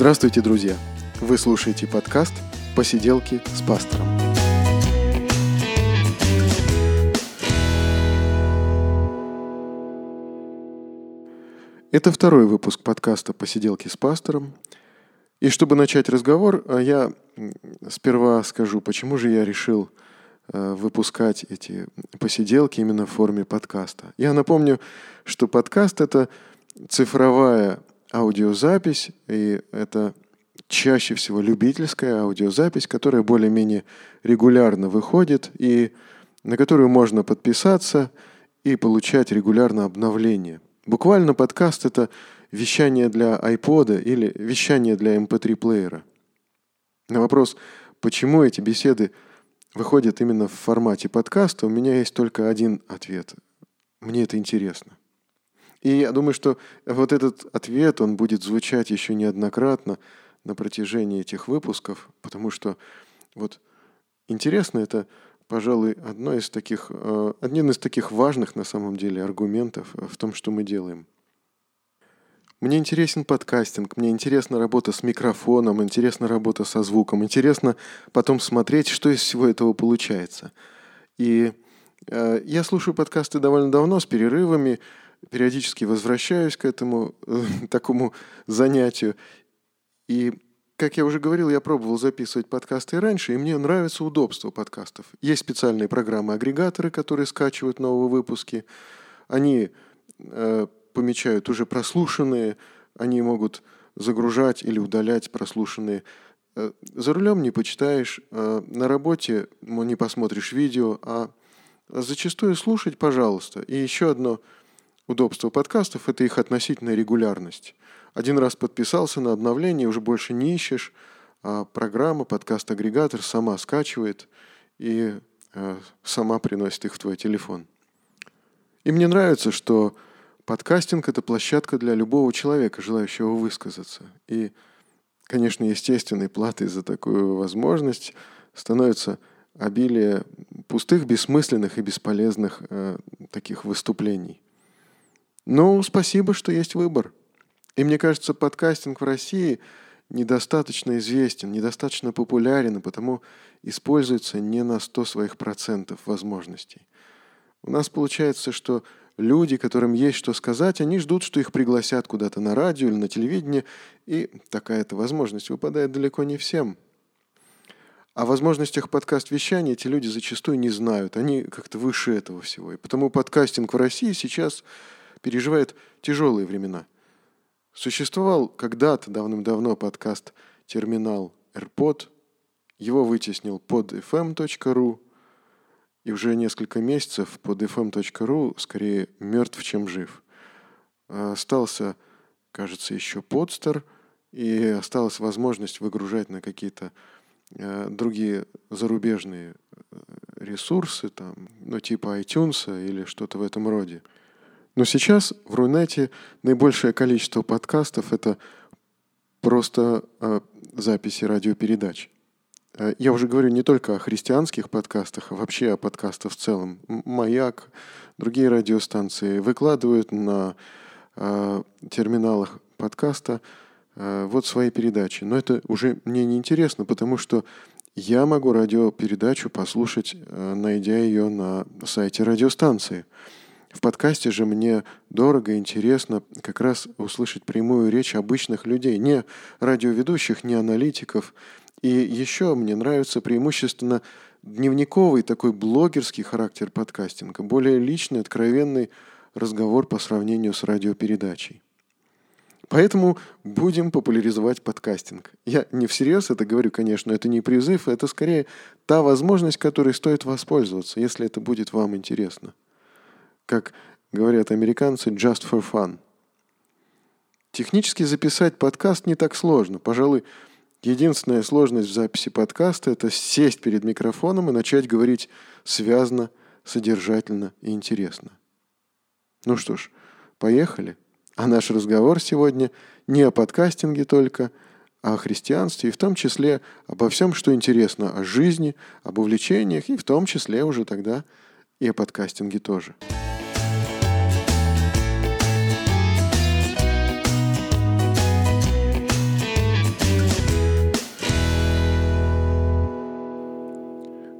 Здравствуйте, друзья! Вы слушаете подкаст «Посиделки с пастором». Это второй выпуск подкаста «Посиделки с пастором». И чтобы начать разговор, а, я сперва скажу, почему же я решил а, выпускать эти посиделки именно в форме подкаста. Я напомню, что подкаст — это цифровая аудиозапись, и это чаще всего любительская аудиозапись, которая более-менее регулярно выходит и на которую можно подписаться и получать регулярно обновления. Буквально подкаст — это вещание для iPod или вещание для MP3-плеера. Эм на вопрос, почему эти беседы выходят именно в формате подкаста, у меня есть только один ответ. Мне это интересно. И я думаю, что вот этот ответ, он будет звучать еще неоднократно на протяжении этих выпусков, потому что вот интересно это, пожалуй, одно из таких, э, один из таких важных на самом деле аргументов в том, что мы делаем. Мне интересен подкастинг, мне интересна работа с микрофоном, интересна работа со звуком, интересно потом смотреть, что из всего этого получается. И э, я слушаю подкасты довольно давно, с перерывами, периодически возвращаюсь к этому э, такому занятию. И, как я уже говорил, я пробовал записывать подкасты и раньше, и мне нравится удобство подкастов. Есть специальные программы-агрегаторы, которые скачивают новые выпуски. Они э, помечают уже прослушанные, они могут загружать или удалять прослушанные. Э, за рулем не почитаешь, э, на работе не посмотришь видео, а зачастую слушать, пожалуйста. И еще одно – Удобство подкастов – это их относительная регулярность. Один раз подписался на обновление, уже больше не ищешь, а программа, подкаст-агрегатор сама скачивает и э, сама приносит их в твой телефон. И мне нравится, что подкастинг – это площадка для любого человека, желающего высказаться. И, конечно, естественной платой за такую возможность становится обилие пустых, бессмысленных и бесполезных э, таких выступлений – ну, спасибо, что есть выбор. И мне кажется, подкастинг в России недостаточно известен, недостаточно популярен, и потому используется не на 100 своих процентов возможностей. У нас получается, что люди, которым есть что сказать, они ждут, что их пригласят куда-то на радио или на телевидение, и такая-то возможность выпадает далеко не всем. О возможностях подкаст-вещания эти люди зачастую не знают, они как-то выше этого всего. И потому подкастинг в России сейчас переживает тяжелые времена. Существовал когда-то давным-давно подкаст «Терминал AirPod», его вытеснил podfm.ru, и уже несколько месяцев podfm.ru скорее мертв, чем жив. Остался, кажется, еще подстер, и осталась возможность выгружать на какие-то э, другие зарубежные э, ресурсы, там, ну, типа iTunes или что-то в этом роде. Но сейчас в Рунете наибольшее количество подкастов – это просто э, записи радиопередач. Э, я уже говорю не только о христианских подкастах, а вообще о подкастах в целом. «Маяк», другие радиостанции выкладывают на э, терминалах подкаста э, вот свои передачи. Но это уже мне не интересно, потому что я могу радиопередачу послушать, э, найдя ее на сайте радиостанции. В подкасте же мне дорого и интересно как раз услышать прямую речь обычных людей, не радиоведущих, не аналитиков. И еще мне нравится преимущественно дневниковый такой блогерский характер подкастинга, более личный, откровенный разговор по сравнению с радиопередачей. Поэтому будем популяризовать подкастинг. Я не всерьез это говорю, конечно, это не призыв, это скорее та возможность, которой стоит воспользоваться, если это будет вам интересно как говорят американцы, just for fun. Технически записать подкаст не так сложно. Пожалуй, единственная сложность в записи подкаста – это сесть перед микрофоном и начать говорить связно, содержательно и интересно. Ну что ж, поехали. А наш разговор сегодня не о подкастинге только, а о христианстве, и в том числе обо всем, что интересно о жизни, об увлечениях, и в том числе уже тогда и о подкастинге тоже.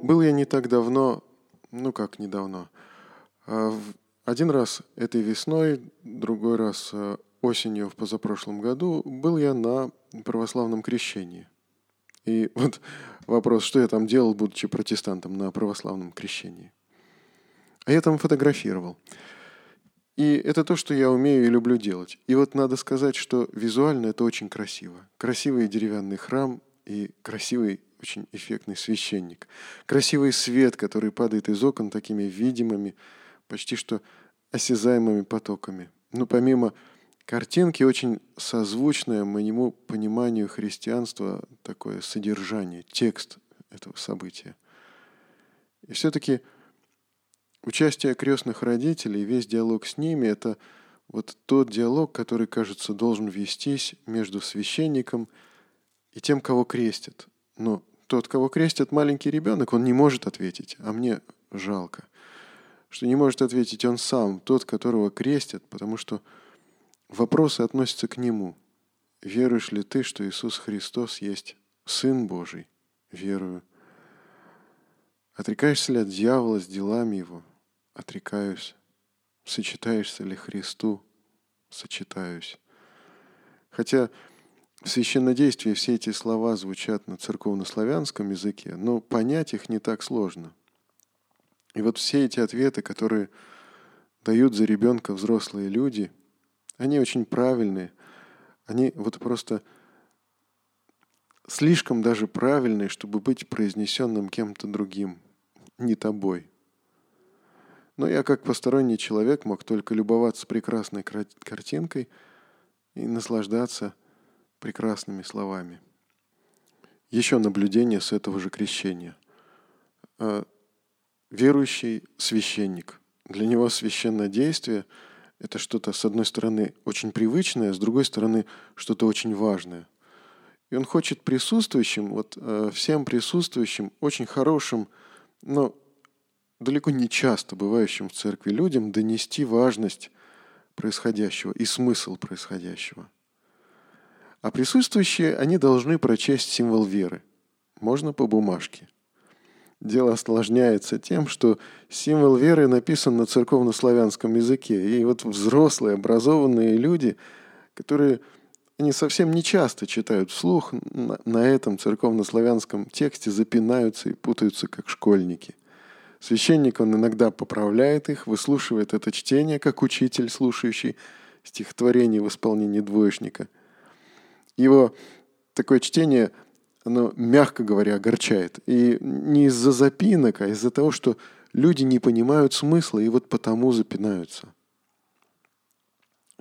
Был я не так давно, ну как недавно, а один раз этой весной, другой раз э, осенью в позапрошлом году был я на православном крещении. И вот вопрос, что я там делал, будучи протестантом на православном крещении. А я там фотографировал. И это то, что я умею и люблю делать. И вот надо сказать, что визуально это очень красиво. Красивый деревянный храм и красивый очень эффектный священник. Красивый свет, который падает из окон такими видимыми, почти что осязаемыми потоками. Ну, помимо картинки, очень созвучное моему пониманию христианства такое содержание, текст этого события. И все-таки участие крестных родителей, весь диалог с ними – это вот тот диалог, который, кажется, должен вестись между священником и тем, кого крестят. Но тот, кого крестит маленький ребенок, он не может ответить, а мне жалко, что не может ответить он сам, тот, которого крестят, потому что вопросы относятся к нему. Веруешь ли ты, что Иисус Христос есть Сын Божий? Верую. Отрекаешься ли от дьявола с делами его? Отрекаюсь. Сочетаешься ли Христу? Сочетаюсь. Хотя в священнодействии все эти слова звучат на церковнославянском языке, но понять их не так сложно. И вот все эти ответы, которые дают за ребенка взрослые люди, они очень правильные. Они вот просто слишком даже правильные, чтобы быть произнесенным кем-то другим, не тобой. Но я как посторонний человек мог только любоваться прекрасной картинкой и наслаждаться – прекрасными словами. Еще наблюдение с этого же крещения. А, верующий священник. Для него священное действие – это что-то, с одной стороны, очень привычное, с другой стороны, что-то очень важное. И он хочет присутствующим, вот э, всем присутствующим, очень хорошим, но далеко не часто бывающим в церкви людям донести важность происходящего и смысл происходящего – а присутствующие, они должны прочесть символ веры. Можно по бумажке. Дело осложняется тем, что символ веры написан на церковнославянском языке. И вот взрослые, образованные люди, которые они совсем не часто читают вслух, на, на этом церковнославянском тексте запинаются и путаются, как школьники. Священник, он иногда поправляет их, выслушивает это чтение, как учитель, слушающий стихотворение в исполнении двоечника – его такое чтение, оно, мягко говоря, огорчает. И не из-за запинок, а из-за того, что люди не понимают смысла и вот потому запинаются.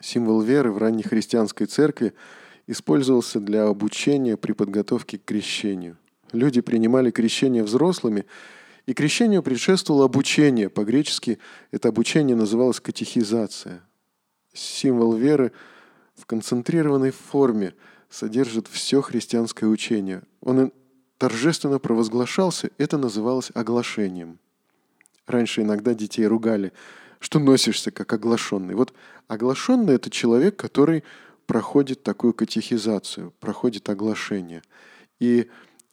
Символ веры в ранней христианской церкви использовался для обучения при подготовке к крещению. Люди принимали крещение взрослыми, и крещению предшествовало обучение. По-гречески это обучение называлось катехизация. Символ веры в концентрированной форме – содержит все христианское учение. Он торжественно провозглашался, это называлось оглашением. Раньше иногда детей ругали, что носишься как оглашенный. Вот оглашенный – это человек, который проходит такую катехизацию, проходит оглашение. И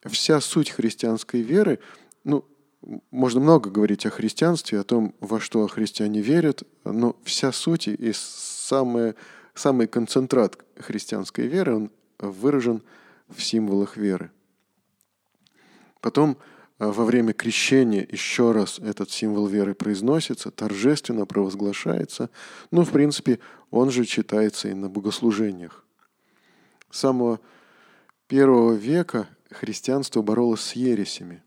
вся суть христианской веры, ну, можно много говорить о христианстве, о том, во что христиане верят, но вся суть и самое, самый концентрат христианской веры, он выражен в символах веры. Потом э, во время крещения еще раз этот символ веры произносится, торжественно провозглашается. Ну, в принципе, он же читается и на богослужениях. С самого первого века христианство боролось с ересями,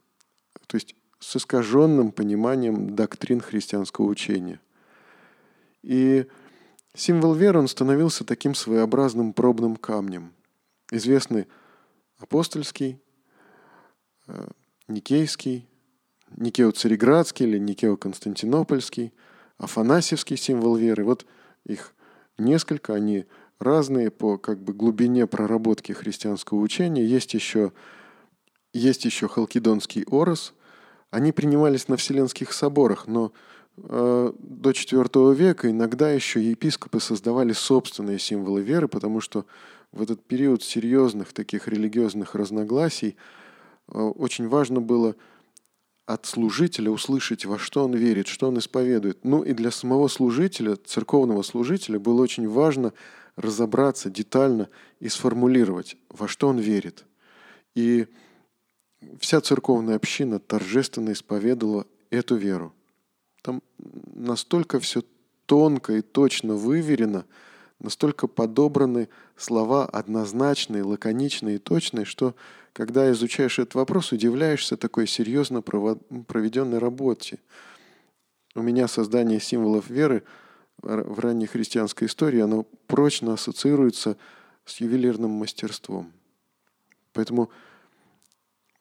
то есть с искаженным пониманием доктрин христианского учения. И символ веры, он становился таким своеобразным пробным камнем – известны апостольский, э, Никейский, Никео-Цареградский или Никео-Константинопольский, Афанасьевский символ веры. Вот их несколько, они разные по как бы глубине проработки христианского учения. Есть еще, есть еще Халкидонский Орос. Они принимались на Вселенских соборах, но э, до IV века иногда еще епископы создавали собственные символы веры, потому что в этот период серьезных таких религиозных разногласий э, очень важно было от служителя услышать, во что он верит, что он исповедует. Ну и для самого служителя, церковного служителя, было очень важно разобраться детально и сформулировать, во что он верит. И вся церковная община торжественно исповедовала эту веру. Там настолько все тонко и точно выверено, настолько подобраны слова однозначные, лаконичные и точные, что когда изучаешь этот вопрос, удивляешься такой серьезно проведенной работе. У меня создание символов веры в ранней христианской истории, оно прочно ассоциируется с ювелирным мастерством. Поэтому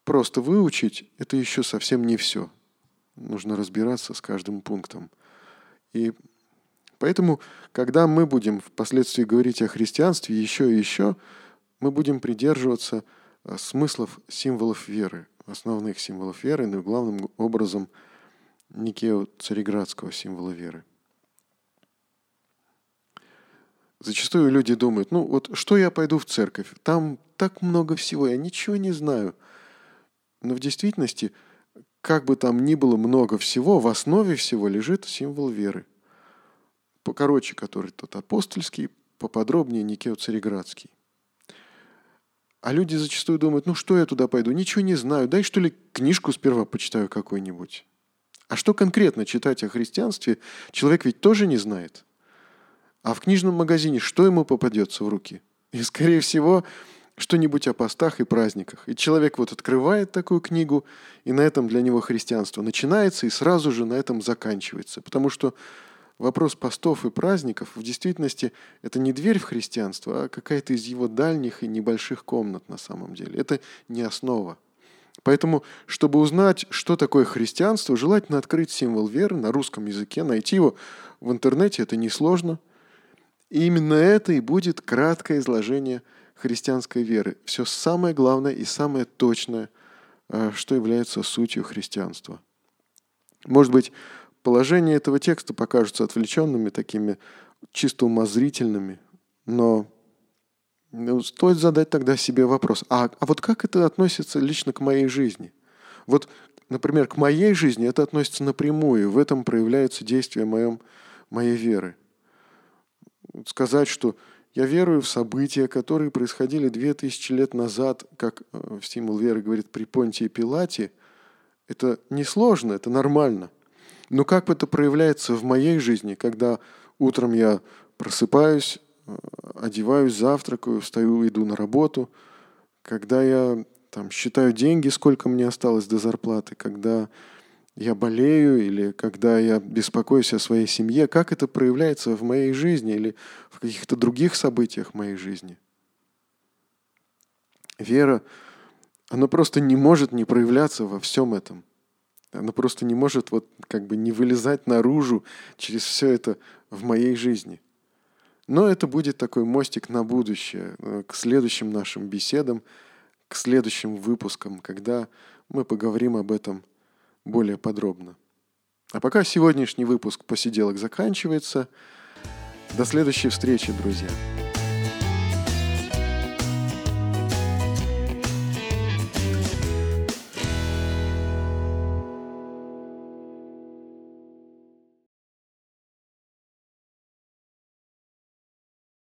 просто выучить – это еще совсем не все. Нужно разбираться с каждым пунктом. И поэтому, когда мы будем впоследствии говорить о христианстве еще и еще, мы будем придерживаться э, смыслов символов веры, основных символов веры, но главным образом Никео Цареградского символа веры. Зачастую люди думают, ну вот что я пойду в церковь, там так много всего, я ничего не знаю. Но в действительности, как бы там ни было много всего, в основе всего лежит символ веры. Покороче, который тот апостольский, поподробнее Никео Цареградский. А люди зачастую думают, ну что я туда пойду, ничего не знаю, дай что ли книжку сперва почитаю какой-нибудь. А что конкретно читать о христианстве, человек ведь тоже не знает – а в книжном магазине что ему попадется в руки? И, скорее всего, что-нибудь о постах и праздниках. И человек вот открывает такую книгу, и на этом для него христианство начинается, и сразу же на этом заканчивается. Потому что вопрос постов и праздников в действительности это не дверь в христианство, а какая-то из его дальних и небольших комнат на самом деле. Это не основа. Поэтому, чтобы узнать, что такое христианство, желательно открыть символ веры на русском языке, найти его в интернете, это несложно – и именно это и будет краткое изложение христианской веры. Все самое главное и самое точное, э, что является сутью христианства. Может быть, положения этого текста покажутся отвлеченными, такими чисто умозрительными, но ну, стоит задать тогда себе вопрос, а, а вот как это относится лично к моей жизни? Вот, например, к моей жизни это относится напрямую, в этом проявляется действие моем, моей веры сказать, что я верую в события, которые происходили две тысячи лет назад, как э, стимул веры говорит при Понтии Пилате, это несложно, это нормально. Но как это проявляется в моей жизни, когда утром я просыпаюсь, э, одеваюсь, завтракаю, встаю, иду на работу, когда я там, считаю деньги, сколько мне осталось до зарплаты, когда я болею или когда я беспокоюсь о своей семье, как это проявляется в моей жизни или в каких-то других событиях моей жизни. Вера, она просто не может не проявляться во всем этом. Она просто не может вот как бы не вылезать наружу через все это в моей жизни. Но это будет такой мостик на будущее, э, к следующим нашим беседам, к следующим выпускам, когда мы поговорим об этом – более подробно. А пока сегодняшний выпуск посиделок заканчивается. До следующей встречи, друзья.